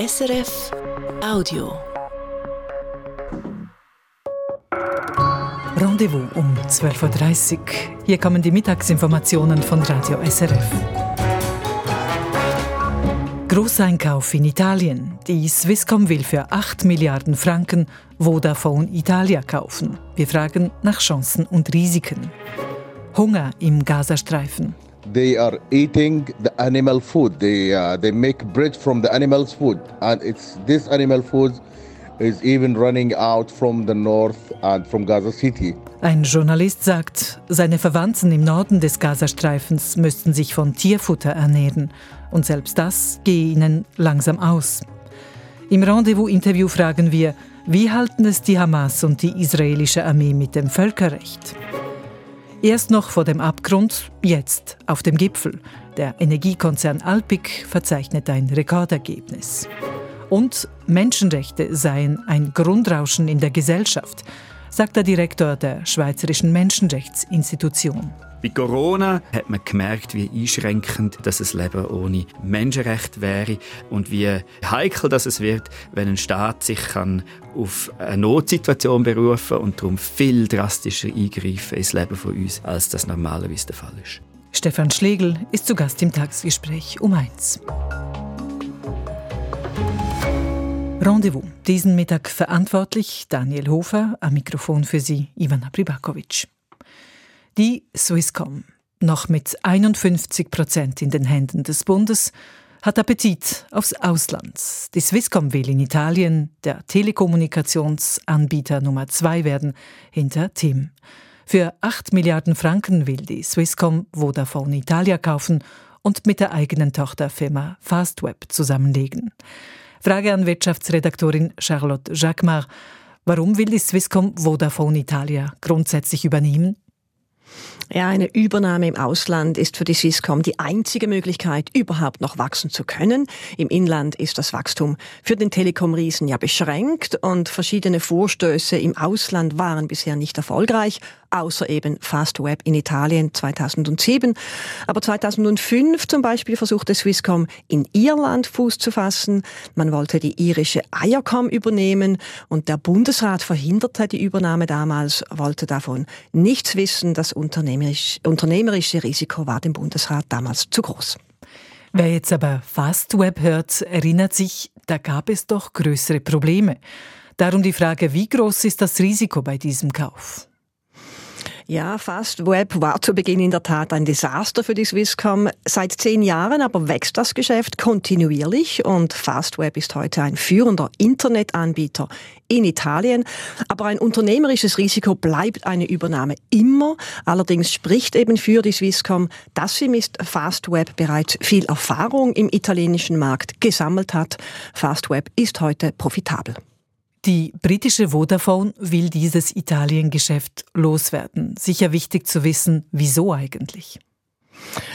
SRF Audio. Rendezvous um 12.30 Uhr. Hier kommen die Mittagsinformationen von Radio SRF. Großeinkauf in Italien. Die Swisscom will für 8 Milliarden Franken Vodafone Italia kaufen. Wir fragen nach Chancen und Risiken. Hunger im Gazastreifen. They are eating the animal food. They uh, they make bread from the animal's food, and it's this animal food is even running out from the north and from Gaza City. Ein Journalist sagt, seine Verwandten im Norden des Gazastreifens müssten sich von Tierfutter ernähren. Und selbst das gehe ihnen langsam aus. Im Rendezvous-Interview fragen wir, wie halten es die Hamas und die israelische Armee mit dem Völkerrecht? Erst noch vor dem Abgrund, jetzt auf dem Gipfel. Der Energiekonzern Alpic verzeichnet ein Rekordergebnis. Und Menschenrechte seien ein Grundrauschen in der Gesellschaft, sagt der Direktor der Schweizerischen Menschenrechtsinstitution. Bei Corona hat man gemerkt, wie einschränkend das Leben ohne Menschenrecht wäre und wie heikel das es wird, wenn ein Staat sich kann auf eine Notsituation berufen und darum viel drastischer eingreifen ins Leben von uns, als das normalerweise der Fall ist. Stefan Schlegel ist zu Gast im Tagesgespräch um eins. Rendezvous. Diesen Mittag verantwortlich Daniel Hofer, am Mikrofon für Sie Ivana Pribakovic. Die Swisscom, noch mit 51 Prozent in den Händen des Bundes, hat Appetit aufs Ausland. Die Swisscom will in Italien der Telekommunikationsanbieter Nummer zwei werden, hinter TIM. Für 8 Milliarden Franken will die Swisscom Vodafone Italia kaufen und mit der eigenen Tochterfirma Fastweb zusammenlegen. Frage an Wirtschaftsredaktorin Charlotte Jacquemart. Warum will die Swisscom Vodafone Italia grundsätzlich übernehmen? Ja, eine Übernahme im Ausland ist für die Swisscom die einzige Möglichkeit, überhaupt noch wachsen zu können. Im Inland ist das Wachstum für den Telekom-Riesen ja beschränkt und verschiedene Vorstöße im Ausland waren bisher nicht erfolgreich, außer eben Fastweb in Italien 2007. Aber 2005 zum Beispiel versuchte Swisscom in Irland Fuß zu fassen. Man wollte die irische Eiercom übernehmen und der Bundesrat verhinderte die Übernahme damals, wollte davon nichts wissen. Das unternehmerisch, unternehmerische Risiko war dem Bundesrat damals zu groß. Wer jetzt aber Fastweb hört, erinnert sich, da gab es doch größere Probleme. Darum die Frage, wie groß ist das Risiko bei diesem Kauf? Ja, Fastweb war zu Beginn in der Tat ein Desaster für die Swisscom. Seit zehn Jahren aber wächst das Geschäft kontinuierlich und Fastweb ist heute ein führender Internetanbieter in Italien. Aber ein unternehmerisches Risiko bleibt eine Übernahme immer. Allerdings spricht eben für die Swisscom, dass sie mit Fastweb bereits viel Erfahrung im italienischen Markt gesammelt hat. Fastweb ist heute profitabel. Die britische Vodafone will dieses Italiengeschäft loswerden. Sicher wichtig zu wissen, wieso eigentlich.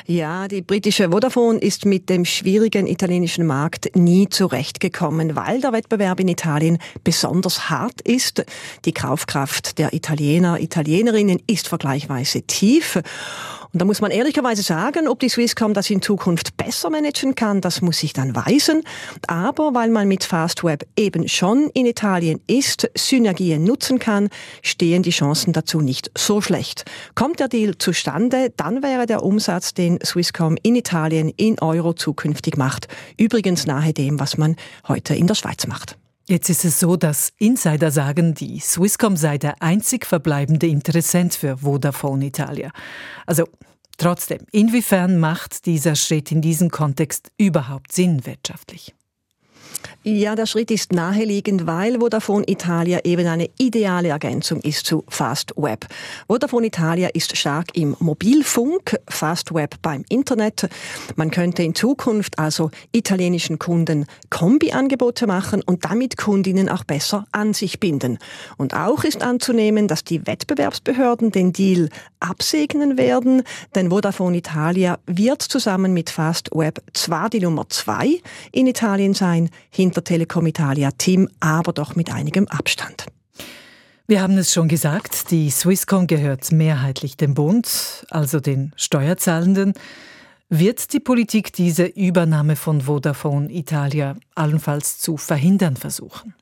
Ja, die britische Vodafone ist mit dem schwierigen italienischen Markt nie zurechtgekommen, weil der Wettbewerb in Italien besonders hart ist. Die Kaufkraft der Italiener, Italienerinnen ist vergleichsweise tief. Und da muss man ehrlicherweise sagen, ob die Swisscom das in Zukunft besser managen kann, das muss sich dann weisen. Aber weil man mit Fastweb eben schon in Italien ist, Synergien nutzen kann, stehen die Chancen dazu nicht so schlecht. Kommt der Deal zustande, dann wäre der Umsatz, den Swisscom in Italien in Euro zukünftig macht, übrigens nahe dem, was man heute in der Schweiz macht. Jetzt ist es so, dass Insider sagen, die Swisscom sei der einzig verbleibende Interessent für Vodafone Italia. Also trotzdem, inwiefern macht dieser Schritt in diesem Kontext überhaupt Sinn wirtschaftlich? Ja, der Schritt ist naheliegend, weil Vodafone Italia eben eine ideale Ergänzung ist zu Fastweb. Vodafone Italia ist stark im Mobilfunk, Fastweb beim Internet. Man könnte in Zukunft also italienischen Kunden Kombiangebote machen und damit Kundinnen auch besser an sich binden. Und auch ist anzunehmen, dass die Wettbewerbsbehörden den Deal absegnen werden, denn Vodafone Italia wird zusammen mit Fastweb zwar die Nummer zwei in Italien sein, hinter Telekom Italia Team, aber doch mit einigem Abstand. Wir haben es schon gesagt, die Swisscom gehört mehrheitlich dem Bund, also den Steuerzahlenden. Wird die Politik diese Übernahme von Vodafone Italia allenfalls zu verhindern versuchen?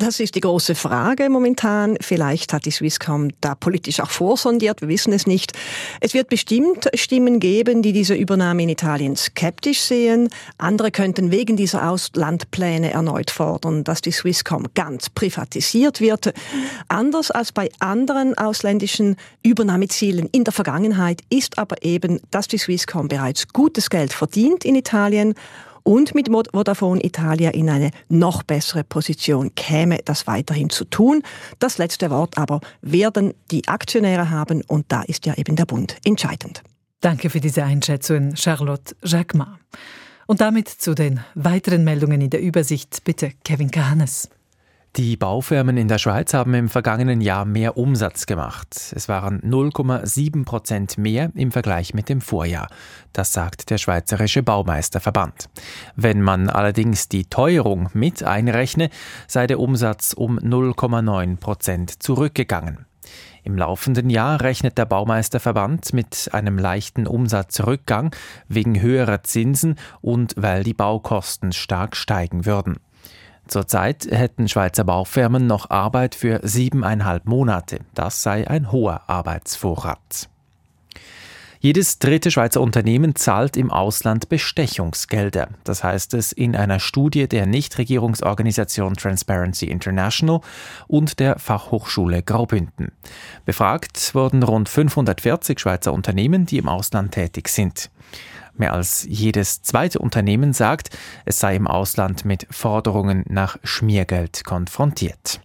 Das ist die große Frage momentan. Vielleicht hat die Swisscom da politisch auch vorsondiert, wir wissen es nicht. Es wird bestimmt Stimmen geben, die diese Übernahme in Italien skeptisch sehen. Andere könnten wegen dieser Auslandpläne erneut fordern, dass die Swisscom ganz privatisiert wird. Anders als bei anderen ausländischen Übernahmezielen in der Vergangenheit ist aber eben, dass die Swisscom bereits gutes Geld verdient in Italien und mit Vodafone Italia in eine noch bessere Position käme, das weiterhin zu tun. Das letzte Wort aber werden die Aktionäre haben und da ist ja eben der Bund entscheidend. Danke für diese Einschätzung, Charlotte Jacquemart. Und damit zu den weiteren Meldungen in der Übersicht. Bitte, Kevin Kahanes. Die Baufirmen in der Schweiz haben im vergangenen Jahr mehr Umsatz gemacht. Es waren 0,7 Prozent mehr im Vergleich mit dem Vorjahr. Das sagt der Schweizerische Baumeisterverband. Wenn man allerdings die Teuerung mit einrechne, sei der Umsatz um 0,9 Prozent zurückgegangen. Im laufenden Jahr rechnet der Baumeisterverband mit einem leichten Umsatzrückgang wegen höherer Zinsen und weil die Baukosten stark steigen würden. Zurzeit hätten Schweizer Baufirmen noch Arbeit für siebeneinhalb Monate. Das sei ein hoher Arbeitsvorrat. Jedes dritte Schweizer Unternehmen zahlt im Ausland Bestechungsgelder. Das heißt es in einer Studie der Nichtregierungsorganisation Transparency International und der Fachhochschule Graubünden. Befragt wurden rund 540 Schweizer Unternehmen, die im Ausland tätig sind. Mehr als jedes zweite Unternehmen sagt, es sei im Ausland mit Forderungen nach Schmiergeld konfrontiert.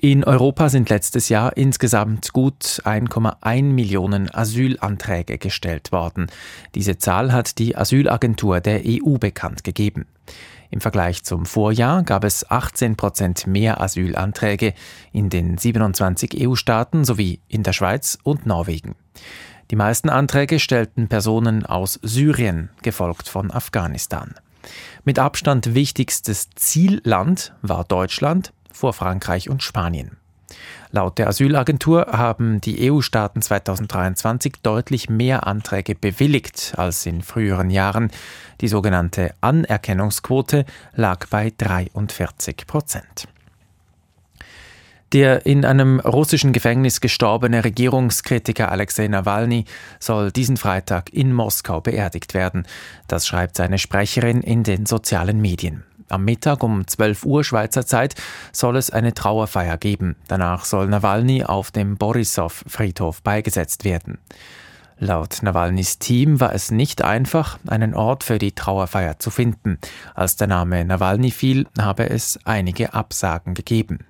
In Europa sind letztes Jahr insgesamt gut 1,1 Millionen Asylanträge gestellt worden. Diese Zahl hat die Asylagentur der EU bekannt gegeben. Im Vergleich zum Vorjahr gab es 18 Prozent mehr Asylanträge in den 27 EU-Staaten sowie in der Schweiz und Norwegen. Die meisten Anträge stellten Personen aus Syrien, gefolgt von Afghanistan. Mit Abstand wichtigstes Zielland war Deutschland vor Frankreich und Spanien. Laut der Asylagentur haben die EU-Staaten 2023 deutlich mehr Anträge bewilligt als in früheren Jahren. Die sogenannte Anerkennungsquote lag bei 43 Prozent. Der in einem russischen Gefängnis gestorbene Regierungskritiker Alexei Nawalny soll diesen Freitag in Moskau beerdigt werden. Das schreibt seine Sprecherin in den sozialen Medien. Am Mittag um 12 Uhr Schweizer Zeit soll es eine Trauerfeier geben. Danach soll Nawalny auf dem Borissow-Friedhof beigesetzt werden. Laut Nawalnys Team war es nicht einfach, einen Ort für die Trauerfeier zu finden. Als der Name Nawalny fiel, habe es einige Absagen gegeben.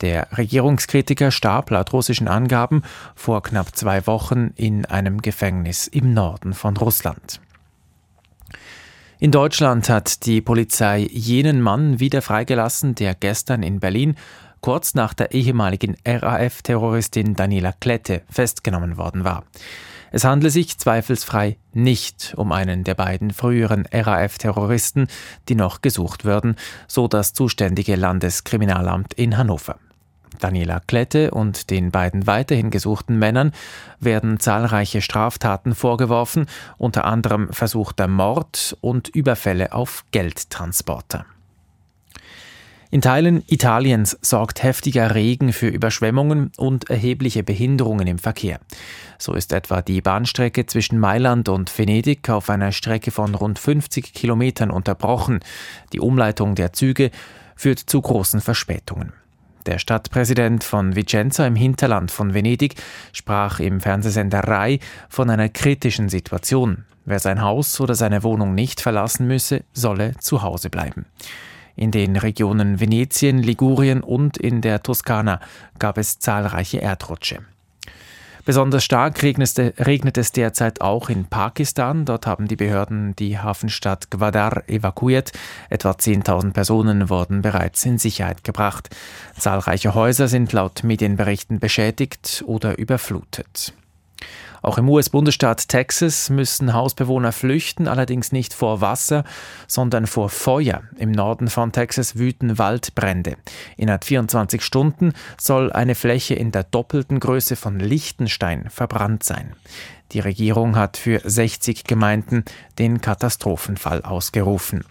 Der Regierungskritiker starb laut russischen Angaben vor knapp zwei Wochen in einem Gefängnis im Norden von Russland. In Deutschland hat die Polizei jenen Mann wieder freigelassen, der gestern in Berlin kurz nach der ehemaligen RAF-Terroristin Daniela Klette festgenommen worden war. Es handle sich zweifelsfrei nicht um einen der beiden früheren RAF-Terroristen, die noch gesucht würden, so das zuständige Landeskriminalamt in Hannover. Daniela Klette und den beiden weiterhin gesuchten Männern werden zahlreiche Straftaten vorgeworfen, unter anderem versuchter Mord und Überfälle auf Geldtransporter. In Teilen Italiens sorgt heftiger Regen für Überschwemmungen und erhebliche Behinderungen im Verkehr. So ist etwa die Bahnstrecke zwischen Mailand und Venedig auf einer Strecke von rund 50 Kilometern unterbrochen. Die Umleitung der Züge führt zu großen Verspätungen. Der Stadtpräsident von Vicenza im Hinterland von Venedig sprach im Fernsehsender Rai von einer kritischen Situation. Wer sein Haus oder seine Wohnung nicht verlassen müsse, solle zu Hause bleiben. In den Regionen Venetien, Ligurien und in der Toskana gab es zahlreiche Erdrutsche. Besonders stark regnet es derzeit auch in Pakistan. Dort haben die Behörden die Hafenstadt Gwadar evakuiert. Etwa 10.000 Personen wurden bereits in Sicherheit gebracht. Zahlreiche Häuser sind laut Medienberichten beschädigt oder überflutet. Auch im US-Bundesstaat Texas müssen Hausbewohner flüchten, allerdings nicht vor Wasser, sondern vor Feuer. Im Norden von Texas wüten Waldbrände. Innerhalb 24 Stunden soll eine Fläche in der doppelten Größe von Liechtenstein verbrannt sein. Die Regierung hat für 60 Gemeinden den Katastrophenfall ausgerufen.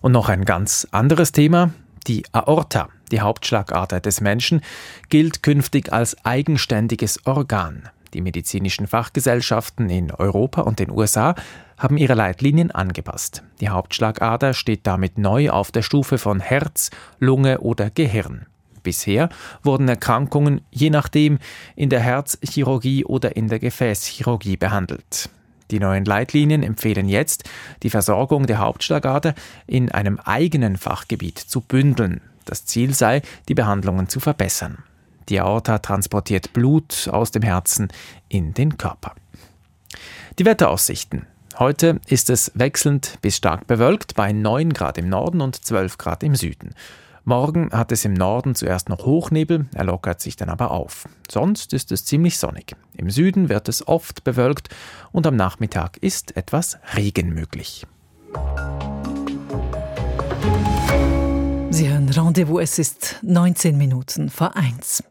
Und noch ein ganz anderes Thema. Die Aorta, die Hauptschlagader des Menschen, gilt künftig als eigenständiges Organ. Die medizinischen Fachgesellschaften in Europa und den USA haben ihre Leitlinien angepasst. Die Hauptschlagader steht damit neu auf der Stufe von Herz, Lunge oder Gehirn. Bisher wurden Erkrankungen je nachdem in der Herzchirurgie oder in der Gefäßchirurgie behandelt. Die neuen Leitlinien empfehlen jetzt, die Versorgung der Hauptschlagader in einem eigenen Fachgebiet zu bündeln. Das Ziel sei, die Behandlungen zu verbessern. Die Aorta transportiert Blut aus dem Herzen in den Körper. Die Wetteraussichten. Heute ist es wechselnd bis stark bewölkt bei 9 Grad im Norden und 12 Grad im Süden. Morgen hat es im Norden zuerst noch Hochnebel, er lockert sich dann aber auf. Sonst ist es ziemlich sonnig. Im Süden wird es oft bewölkt und am Nachmittag ist etwas Regen möglich. Sie hören Rendezvous, es ist 19 Minuten vor 1.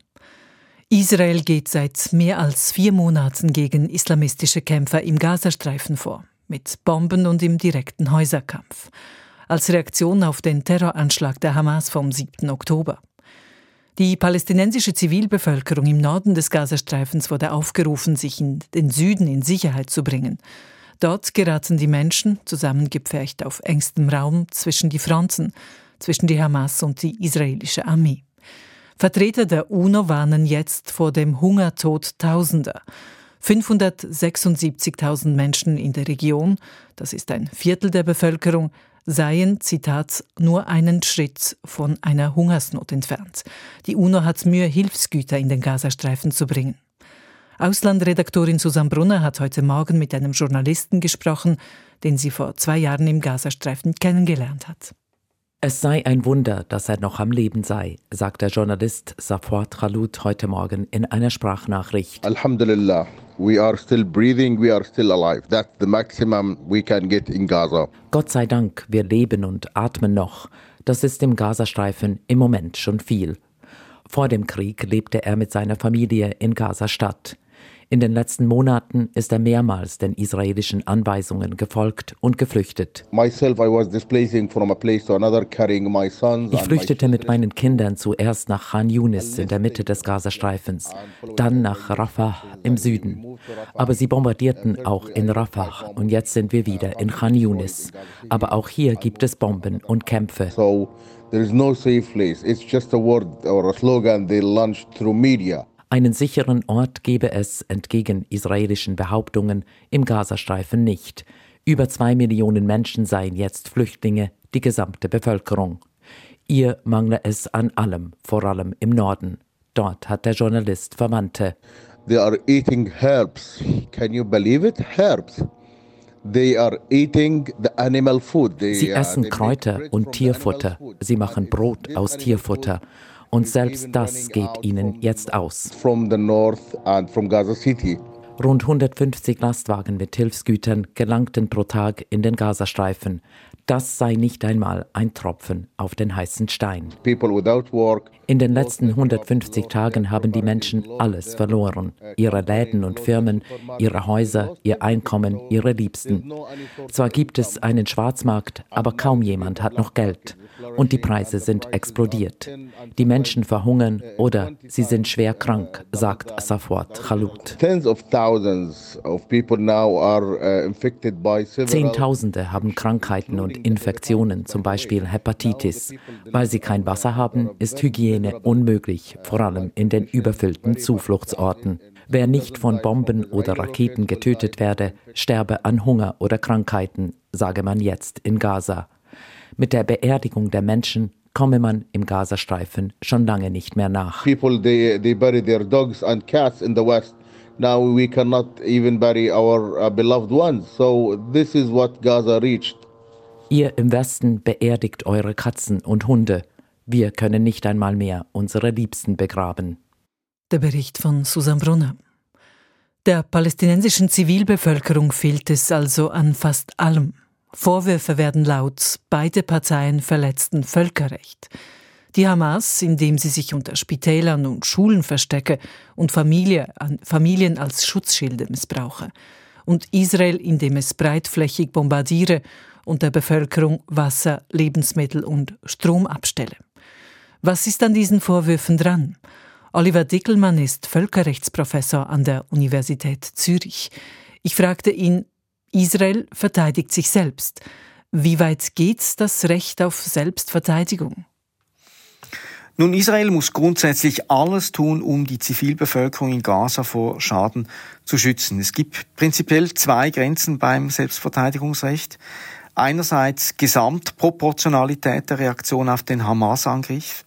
Israel geht seit mehr als vier Monaten gegen islamistische Kämpfer im Gazastreifen vor, mit Bomben und im direkten Häuserkampf als Reaktion auf den Terroranschlag der Hamas vom 7. Oktober. Die palästinensische Zivilbevölkerung im Norden des Gazastreifens wurde aufgerufen, sich in den Süden in Sicherheit zu bringen. Dort geraten die Menschen, zusammengepfercht auf engstem Raum, zwischen die Fronten, zwischen die Hamas und die israelische Armee. Vertreter der UNO warnen jetzt vor dem Hungertod Tausender. 576.000 Menschen in der Region, das ist ein Viertel der Bevölkerung, seien, Zitat, nur einen Schritt von einer Hungersnot entfernt. Die UNO hat Mühe, Hilfsgüter in den Gazastreifen zu bringen. Auslandredaktorin Susanne Brunner hat heute Morgen mit einem Journalisten gesprochen, den sie vor zwei Jahren im Gazastreifen kennengelernt hat. Es sei ein Wunder, dass er noch am Leben sei, sagt der Journalist Safwat Khalut heute Morgen in einer Sprachnachricht. Alhamdulillah, we are still breathing, we are still alive. That's the maximum we can get in Gaza. Gott sei Dank, wir leben und atmen noch. Das ist im Gazastreifen im Moment schon viel. Vor dem Krieg lebte er mit seiner Familie in Gaza-Stadt. In den letzten Monaten ist er mehrmals den israelischen Anweisungen gefolgt und geflüchtet. Ich flüchtete mit meinen Kindern zuerst nach Khan Yunis in der Mitte des Gazastreifens, dann nach Rafah im Süden. Aber sie bombardierten auch in Rafah und jetzt sind wir wieder in Khan Yunis. Aber auch hier gibt es Bomben und Kämpfe. There is no safe place. It's just a word or a slogan they launched through media. Einen sicheren Ort gebe es, entgegen israelischen Behauptungen, im Gazastreifen nicht. Über zwei Millionen Menschen seien jetzt Flüchtlinge, die gesamte Bevölkerung. Ihr mangle es an allem, vor allem im Norden. Dort hat der Journalist Verwandte. They are eating herbs. Can you believe it? Herbs. They are eating the animal food. They, Sie essen Kräuter und Tierfutter. Sie machen Brot aus Tierfutter. Und selbst das geht ihnen jetzt aus. Rund 150 Lastwagen mit Hilfsgütern gelangten pro Tag in den Gazastreifen. Das sei nicht einmal ein Tropfen auf den heißen Stein. In den letzten 150 Tagen haben die Menschen alles verloren. Ihre Läden und Firmen, ihre Häuser, ihr Einkommen, ihre Liebsten. Zwar gibt es einen Schwarzmarkt, aber kaum jemand hat noch Geld und die Preise sind explodiert. Die Menschen verhungern oder sie sind schwer krank, sagt Safwat Khalut. Uh, Zehntausende haben Krankheiten und Infektionen, zum Beispiel Hepatitis. Weil sie kein Wasser haben, ist Hygiene unmöglich, vor allem in den überfüllten Zufluchtsorten. Wer nicht von Bomben oder Raketen getötet werde, sterbe an Hunger oder Krankheiten, sage man jetzt in Gaza. Mit der Beerdigung der Menschen komme man im Gazastreifen schon lange nicht mehr nach. People they, they bury their dogs and cats in the west. Now we cannot even bury our uh, beloved ones. So this is what Gaza reached. Ihr im Westen beerdigt eure Katzen und Hunde. Wir können nicht einmal mehr unsere Liebsten begraben. Der Bericht von Susan Brunner. Der palästinensischen Zivilbevölkerung fehlt es also an fast allem. Vorwürfe werden laut, beide Parteien verletzten Völkerrecht. Die Hamas, indem sie sich unter Spitälern und Schulen verstecke und Familie, Familien als Schutzschilde missbrauche. Und Israel, indem es breitflächig bombardiere und der Bevölkerung Wasser, Lebensmittel und Strom abstelle. Was ist an diesen Vorwürfen dran? Oliver Dickelmann ist Völkerrechtsprofessor an der Universität Zürich. Ich fragte ihn, Israel verteidigt sich selbst. Wie weit geht das Recht auf Selbstverteidigung? Nun, Israel muss grundsätzlich alles tun, um die Zivilbevölkerung in Gaza vor Schaden zu schützen. Es gibt prinzipiell zwei Grenzen beim Selbstverteidigungsrecht. Einerseits Gesamtproportionalität der Reaktion auf den Hamas-Angriff.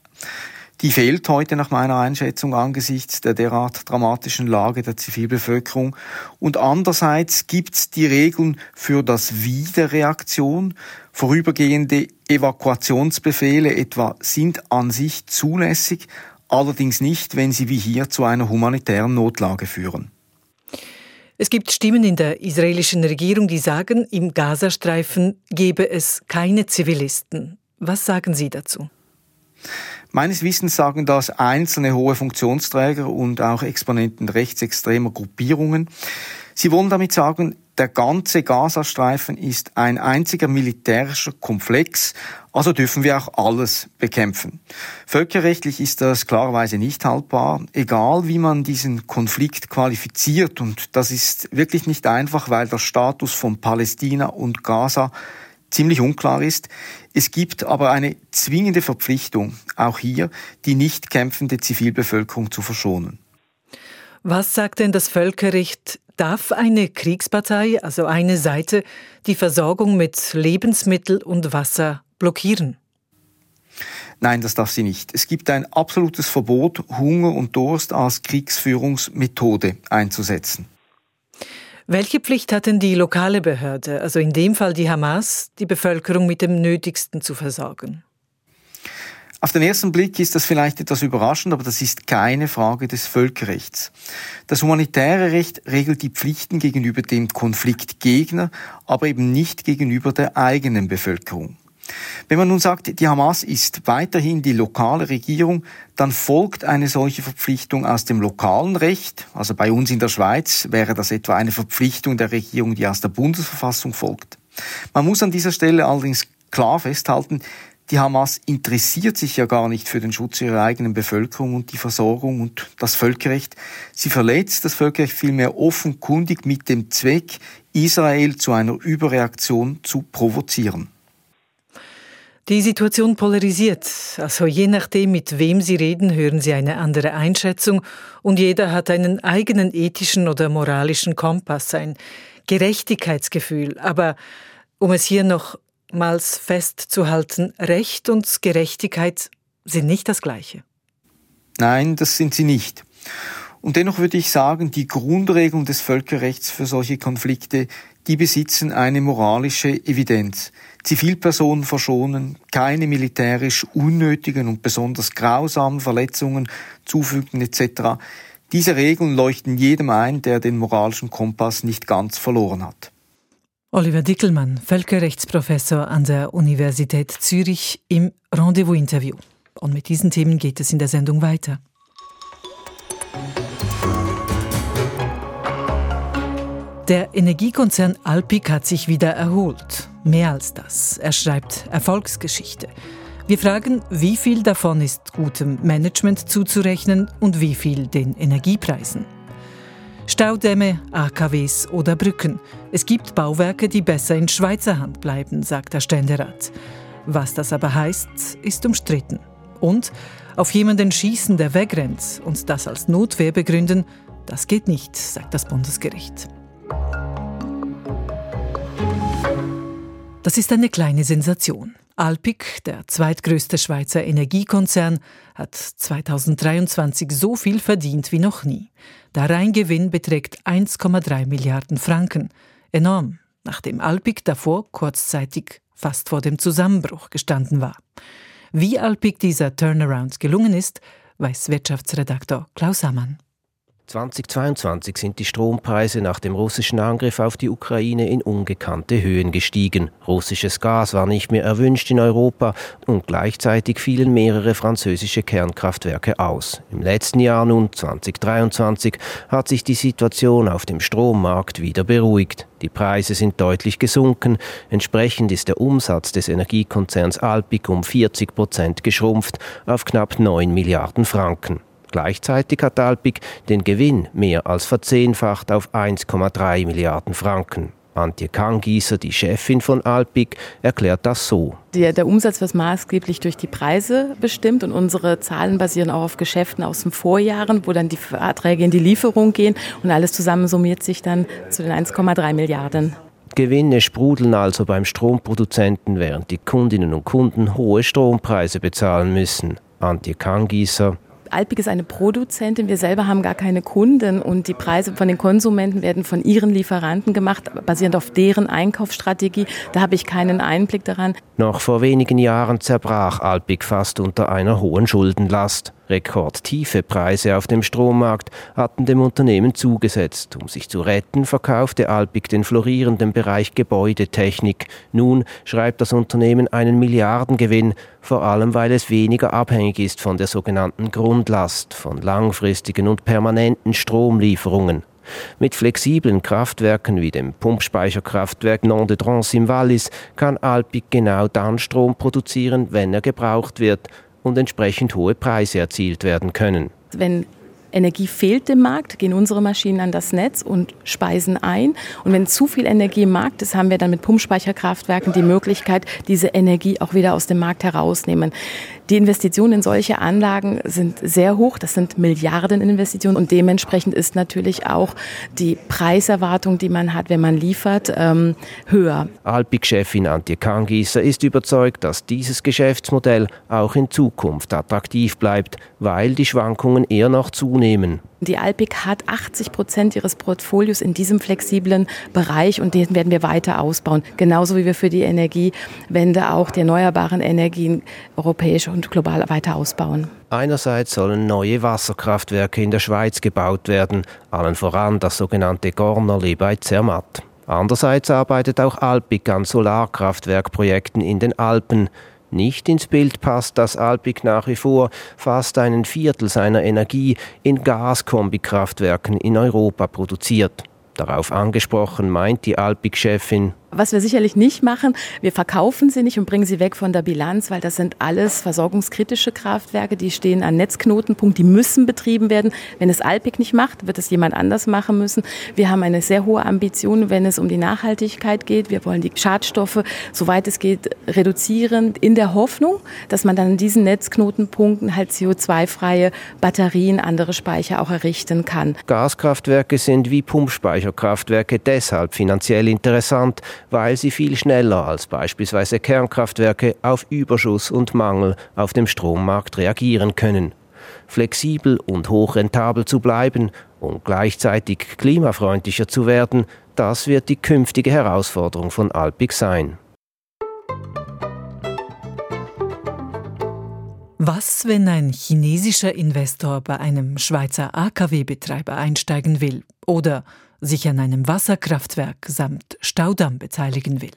Die fehlt heute nach meiner Einschätzung angesichts der derart dramatischen Lage der Zivilbevölkerung. Und andererseits gibt es die Regeln für das Wiederreaktion. Vorübergehende Evakuationsbefehle etwa sind an sich zulässig, allerdings nicht, wenn sie wie hier zu einer humanitären Notlage führen. Es gibt Stimmen in der israelischen Regierung, die sagen, im Gazastreifen gebe es keine Zivilisten. Was sagen Sie dazu? Meines Wissens sagen das einzelne hohe Funktionsträger und auch Exponenten rechtsextremer Gruppierungen. Sie wollen damit sagen, der ganze Gazastreifen ist ein einziger militärischer Komplex, also dürfen wir auch alles bekämpfen. Völkerrechtlich ist das klarerweise nicht haltbar, egal wie man diesen Konflikt qualifiziert. Und das ist wirklich nicht einfach, weil der Status von Palästina und Gaza ziemlich unklar ist. Es gibt aber eine zwingende Verpflichtung, auch hier die nicht kämpfende Zivilbevölkerung zu verschonen. Was sagt denn das Völkerrecht? Darf eine Kriegspartei, also eine Seite, die Versorgung mit Lebensmittel und Wasser blockieren? Nein, das darf sie nicht. Es gibt ein absolutes Verbot, Hunger und Durst als Kriegsführungsmethode einzusetzen. Welche Pflicht hat denn die lokale Behörde, also in dem Fall die Hamas, die Bevölkerung mit dem Nötigsten zu versorgen? Auf den ersten Blick ist das vielleicht etwas überraschend, aber das ist keine Frage des Völkerrechts. Das humanitäre Recht regelt die Pflichten gegenüber dem Konfliktgegner, aber eben nicht gegenüber der eigenen Bevölkerung. Wenn man nun sagt, die Hamas ist weiterhin die lokale Regierung, dann folgt eine solche Verpflichtung aus dem lokalen Recht. Also bei uns in der Schweiz wäre das etwa eine Verpflichtung der Regierung, die aus der Bundesverfassung folgt. Man muss an dieser Stelle allerdings klar festhalten, die Hamas interessiert sich ja gar nicht für den Schutz ihrer eigenen Bevölkerung und die Versorgung und das Völkerrecht. Sie verletzt das Völkerrecht vielmehr offenkundig mit dem Zweck, Israel zu einer Überreaktion zu provozieren. Die Situation polarisiert. Also je nachdem, mit wem Sie reden, hören Sie eine andere Einschätzung und jeder hat einen eigenen ethischen oder moralischen Kompass, ein Gerechtigkeitsgefühl. Aber um es hier nochmals festzuhalten, Recht und Gerechtigkeit sind nicht das Gleiche. Nein, das sind sie nicht. Und dennoch würde ich sagen, die Grundregeln des Völkerrechts für solche Konflikte, die besitzen eine moralische Evidenz. Zivilpersonen verschonen, keine militärisch unnötigen und besonders grausamen Verletzungen zufügen etc. Diese Regeln leuchten jedem ein, der den moralischen Kompass nicht ganz verloren hat. Oliver Dickelmann, Völkerrechtsprofessor an der Universität Zürich im Rendezvous-Interview. Und mit diesen Themen geht es in der Sendung weiter. Der Energiekonzern Alpic hat sich wieder erholt. Mehr als das. Er schreibt Erfolgsgeschichte. Wir fragen, wie viel davon ist gutem Management zuzurechnen und wie viel den Energiepreisen. Staudämme, AKWs oder Brücken. Es gibt Bauwerke, die besser in Schweizer Hand bleiben, sagt der Ständerat. Was das aber heißt, ist umstritten. Und auf jemanden schießen, der wegrennt und das als Notwehr begründen, das geht nicht, sagt das Bundesgericht. Das ist eine kleine Sensation. Alpic, der zweitgrößte Schweizer Energiekonzern, hat 2023 so viel verdient wie noch nie. Der Reingewinn beträgt 1,3 Milliarden Franken. Enorm, nachdem Alpic davor kurzzeitig fast vor dem Zusammenbruch gestanden war. Wie Alpic dieser Turnaround gelungen ist, weiß Wirtschaftsredaktor Klaus Hammann. 2022 sind die Strompreise nach dem russischen Angriff auf die Ukraine in ungekannte Höhen gestiegen. Russisches Gas war nicht mehr erwünscht in Europa und gleichzeitig fielen mehrere französische Kernkraftwerke aus. Im letzten Jahr nun, 2023, hat sich die Situation auf dem Strommarkt wieder beruhigt. Die Preise sind deutlich gesunken. Entsprechend ist der Umsatz des Energiekonzerns Alpic um 40 Prozent geschrumpft auf knapp 9 Milliarden Franken. Gleichzeitig hat Alpic den Gewinn mehr als verzehnfacht auf 1,3 Milliarden Franken. Antje Kangieser, die Chefin von Alpic, erklärt das so. Der, der, Umsatz wird maßgeblich durch die Preise bestimmt und unsere Zahlen basieren auch auf Geschäften aus den Vorjahren, wo dann die Verträge in die Lieferung gehen und alles zusammen summiert sich dann zu den 1,3 Milliarden. Gewinne sprudeln also beim Stromproduzenten, während die Kundinnen und Kunden hohe Strompreise bezahlen müssen. Antje Kangieser, Alpig ist eine Produzentin, wir selber haben gar keine Kunden und die Preise von den Konsumenten werden von ihren Lieferanten gemacht, basierend auf deren Einkaufsstrategie. Da habe ich keinen Einblick daran. Noch vor wenigen Jahren zerbrach Alpig fast unter einer hohen Schuldenlast. Rekordtiefe Preise auf dem Strommarkt hatten dem Unternehmen zugesetzt. Um sich zu retten, verkaufte Alpic den florierenden Bereich Gebäudetechnik. Nun schreibt das Unternehmen einen Milliardengewinn, vor allem weil es weniger abhängig ist von der sogenannten Grundlast, von langfristigen und permanenten Stromlieferungen. Mit flexiblen Kraftwerken wie dem Pumpspeicherkraftwerk Non de Drance im Wallis kann Alpic genau dann Strom produzieren, wenn er gebraucht wird und entsprechend hohe Preise erzielt werden können. Wenn Energie fehlt dem Markt, gehen unsere Maschinen an das Netz und speisen ein. Und wenn zu viel Energie im Markt ist, haben wir dann mit Pumpspeicherkraftwerken die Möglichkeit, diese Energie auch wieder aus dem Markt herausnehmen. Die Investitionen in solche Anlagen sind sehr hoch. Das sind Milliardeninvestitionen und dementsprechend ist natürlich auch die Preiserwartung, die man hat, wenn man liefert, ähm, höher. Alpic-Chefin Antje Kangieser ist überzeugt, dass dieses Geschäftsmodell auch in Zukunft attraktiv bleibt, weil die Schwankungen eher noch zunehmen. Die Alpic hat 80 Prozent ihres Portfolios in diesem flexiblen Bereich und den werden wir weiter ausbauen. Genauso wie wir für die Energiewende auch die erneuerbaren Energien europäisch und global weiter ausbauen. Einerseits sollen neue Wasserkraftwerke in der Schweiz gebaut werden, allen voran das sogenannte Gornerli bei Zermatt. Andererseits arbeitet auch Alpic an Solarkraftwerkprojekten in den Alpen. Nicht ins Bild passt, dass Alpic nach wie vor fast einen Viertel seiner Energie in Gaskombikraftwerken in Europa produziert. Darauf angesprochen meint die Alpic-Chefin, was wir sicherlich nicht machen, wir verkaufen sie nicht und bringen sie weg von der Bilanz, weil das sind alles versorgungskritische Kraftwerke, die stehen an Netzknotenpunkt, die müssen betrieben werden. Wenn es Alpic nicht macht, wird es jemand anders machen müssen. Wir haben eine sehr hohe Ambition, wenn es um die Nachhaltigkeit geht. Wir wollen die Schadstoffe, soweit es geht, reduzieren, in der Hoffnung, dass man dann an diesen Netzknotenpunkten halt CO2-freie Batterien, andere Speicher auch errichten kann. Gaskraftwerke sind wie Pumpspeicherkraftwerke deshalb finanziell interessant, weil sie viel schneller als beispielsweise Kernkraftwerke auf Überschuss und Mangel auf dem Strommarkt reagieren können. Flexibel und hochrentabel zu bleiben und gleichzeitig klimafreundlicher zu werden, das wird die künftige Herausforderung von Alpic sein. Was, wenn ein chinesischer Investor bei einem Schweizer AKW-Betreiber einsteigen will oder sich an einem Wasserkraftwerk samt Staudamm beteiligen will.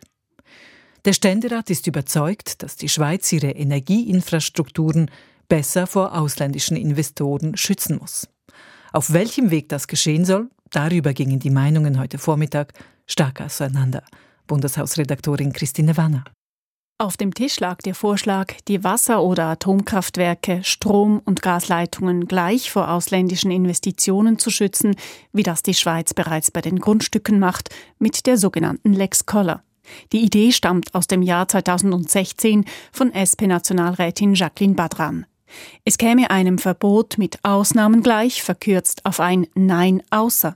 Der Ständerat ist überzeugt, dass die Schweiz ihre Energieinfrastrukturen besser vor ausländischen Investoren schützen muss. Auf welchem Weg das geschehen soll, darüber gingen die Meinungen heute Vormittag stark auseinander. Bundeshausredaktorin Christine Wanner. Auf dem Tisch lag der Vorschlag, die Wasser- oder Atomkraftwerke, Strom- und Gasleitungen gleich vor ausländischen Investitionen zu schützen, wie das die Schweiz bereits bei den Grundstücken macht, mit der sogenannten Lex Koller. Die Idee stammt aus dem Jahr 2016 von SP-Nationalrätin Jacqueline Badran. Es käme einem Verbot mit Ausnahmen gleich, verkürzt auf ein Nein außer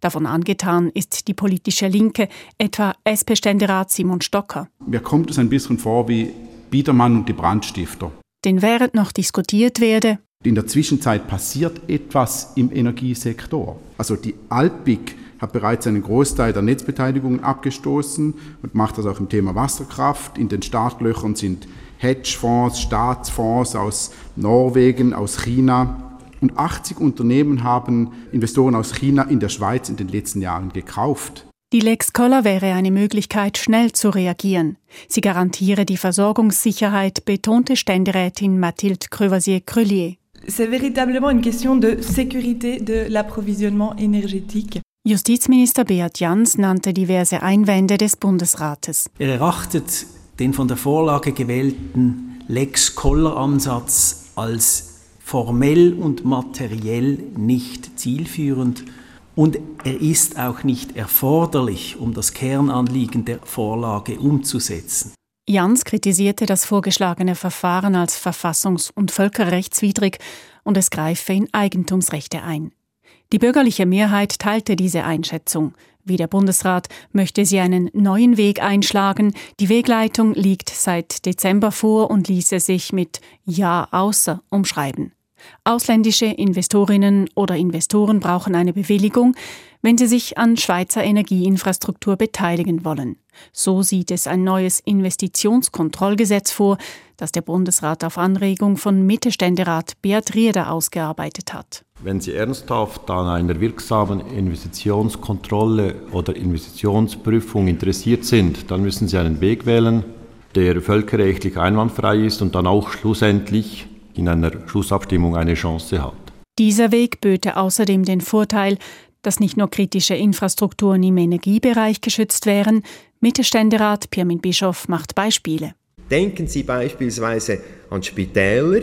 Davon angetan ist die politische Linke, etwa SP-Ständerat Simon Stocker. Mir kommt es ein bisschen vor wie Biedermann und die Brandstifter. Denn während noch diskutiert werde, in der Zwischenzeit passiert etwas im Energiesektor. Also die Alpic hat bereits einen Großteil der Netzbeteiligungen abgestoßen und macht das auch im Thema Wasserkraft. In den Startlöchern sind Hedgefonds, Staatsfonds aus Norwegen, aus China Und 80 Unternehmen haben Investoren aus China in der Schweiz in den letzten Jahren gekauft. Die Lex Koller wäre eine Möglichkeit, schnell zu reagieren. Sie garantiere die Versorgungssicherheit, betonte Ständerätin Mathilde Crevasier-Crelier. C'est véritablement une question de sécurité de l'approvisionnement énergétique. Justizminister Beat Jans nannte diverse Einwände des Bundesrates. Er erachtet den von der Vorlage gewählten Lex Koller-Ansatz als formell und materiell nicht zielführend und er ist auch nicht erforderlich, um das Kernanliegen der Vorlage umzusetzen. Jans kritisierte das vorgeschlagene Verfahren als verfassungs- und völkerrechtswidrig und es greife in Eigentumsrechte ein. Die bürgerliche Mehrheit teilte diese Einschätzung. Wie der Bundesrat möchte sie einen neuen Weg einschlagen. Die Wegleitung liegt seit Dezember vor und ließe sich mit Ja außer umschreiben. Ausländische Investorinnen oder Investoren brauchen eine Bewilligung, wenn sie sich an Schweizer Energieinfrastruktur beteiligen wollen. So sieht es ein neues Investitionskontrollgesetz vor, das der Bundesrat auf Anregung von Mittelständerat Beat Rieder ausgearbeitet hat. Wenn Sie ernsthaft an einer wirksamen Investitionskontrolle oder Investitionsprüfung interessiert sind, dann müssen Sie einen Weg wählen, der völkerrechtlich einwandfrei ist und dann auch schlussendlich in einer Schlussabstimmung eine Chance hat. Dieser Weg böte außerdem den Vorteil, dass nicht nur kritische Infrastrukturen im Energiebereich geschützt wären. Mittelständerat Pirmin Bischof macht Beispiele. Denken Sie beispielsweise an Spitäler,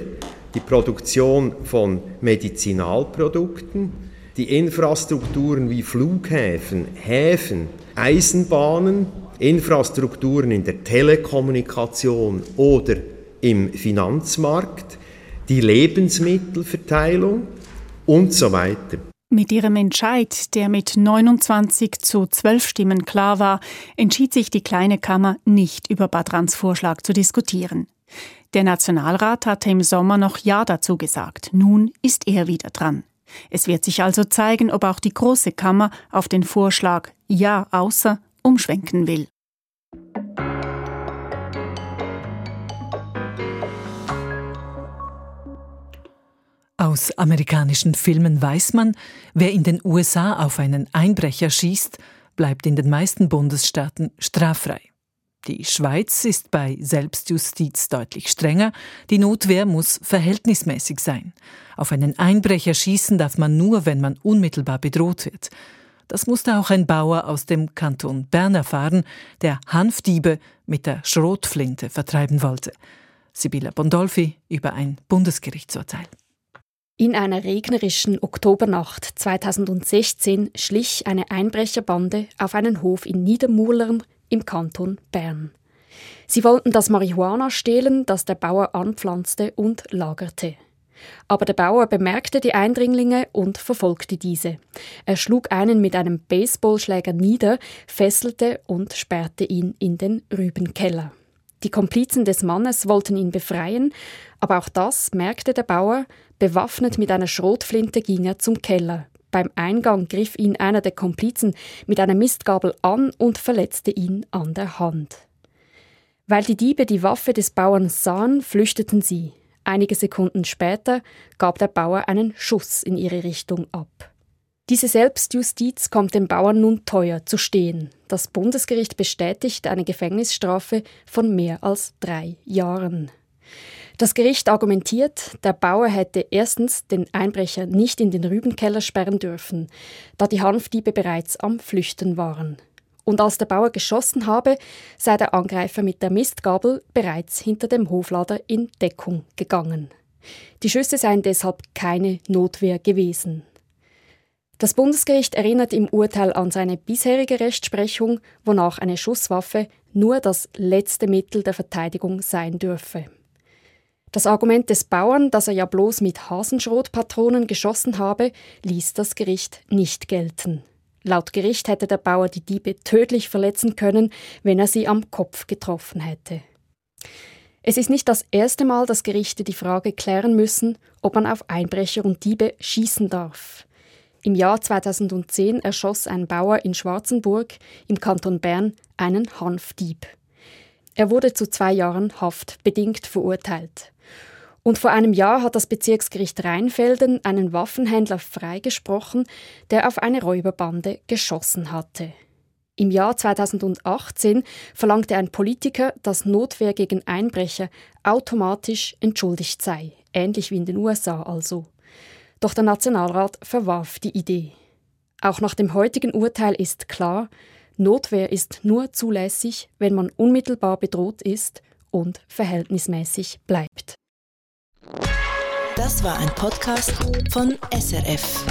die Produktion von Medizinalprodukten, die Infrastrukturen wie Flughäfen, Häfen, Eisenbahnen, Infrastrukturen in der Telekommunikation oder im Finanzmarkt, die Lebensmittelverteilung und so weiter. Mit ihrem Entscheid, der mit 29 zu 12 Stimmen klar war, entschied sich die kleine Kammer nicht über Badrans Vorschlag zu diskutieren. Der Nationalrat hatte im Sommer noch Ja dazu gesagt. Nun ist er wieder dran. Es wird sich also zeigen, ob auch die große Kammer auf den Vorschlag Ja außer umschwenken will. Aus amerikanischen Filmen weiß man, wer in den USA auf einen Einbrecher schießt, bleibt in den meisten Bundesstaaten straffrei. Die Schweiz ist bei Selbstjustiz deutlich strenger. Die Notwehr muss verhältnismäßig sein. Auf einen Einbrecher schießen darf man nur, wenn man unmittelbar bedroht wird. Das musste auch ein Bauer aus dem Kanton Bern erfahren, der Hanfdiebe mit der Schrotflinte vertreiben wollte. Sibylla Bondolfi über ein Bundesgerichtsurteil. In einer regnerischen Oktobernacht 2016 schlich eine Einbrecherbande auf einen Hof in Niedermurlern im Kanton Bern. Sie wollten das Marihuana stehlen, das der Bauer anpflanzte und lagerte. Aber der Bauer bemerkte die Eindringlinge und verfolgte diese. Er schlug einen mit einem Baseballschläger nieder, fesselte und sperrte ihn in den Rübenkeller. Die Komplizen des Mannes wollten ihn befreien, aber auch das merkte der Bauer. Bewaffnet mit einer Schrotflinte ging er zum Keller. Beim Eingang griff ihn einer der Komplizen mit einer Mistgabel an und verletzte ihn an der Hand. Weil die Diebe die Waffe des Bauern sahen, flüchteten sie. Einige Sekunden später gab der Bauer einen Schuss in ihre Richtung ab. Diese Selbstjustiz kommt den Bauern nun teuer zu stehen. Das Bundesgericht bestätigt eine Gefängnisstrafe von mehr als drei Jahren. Das Gericht argumentiert, der Bauer hätte erstens den Einbrecher nicht in den Rübenkeller sperren dürfen, da die Hanfdiebe bereits am Flüchten waren. Und als der Bauer geschossen habe, sei der Angreifer mit der Mistgabel bereits hinter dem Hoflader in Deckung gegangen. Die Schüsse seien deshalb keine Notwehr gewesen. Das Bundesgericht erinnert im Urteil an seine bisherige Rechtsprechung, wonach eine Schusswaffe nur das letzte Mittel der Verteidigung sein dürfe. Das Argument des Bauern, dass er ja bloß mit Hasenschrotpatronen geschossen habe, ließ das Gericht nicht gelten. Laut Gericht hätte der Bauer die Diebe tödlich verletzen können, wenn er sie am Kopf getroffen hätte. Es ist nicht das erste Mal, dass Gerichte die Frage klären müssen, ob man auf Einbrecher und Diebe schießen darf. Im Jahr 2010 erschoss ein Bauer in Schwarzenburg im Kanton Bern einen Hanfdieb. Er wurde zu zwei Jahren Haft bedingt verurteilt. Und vor einem Jahr hat das Bezirksgericht Rheinfelden einen Waffenhändler freigesprochen, der auf eine Räuberbande geschossen hatte. Im Jahr 2018 verlangte ein Politiker, dass Notwehr gegen Einbrecher automatisch entschuldigt sei, ähnlich wie in den USA also. Doch der Nationalrat verwarf die Idee. Auch nach dem heutigen Urteil ist klar, Notwehr ist nur zulässig, wenn man unmittelbar bedroht ist und verhältnismäßig bleibt. Das war ein Podcast von SRF.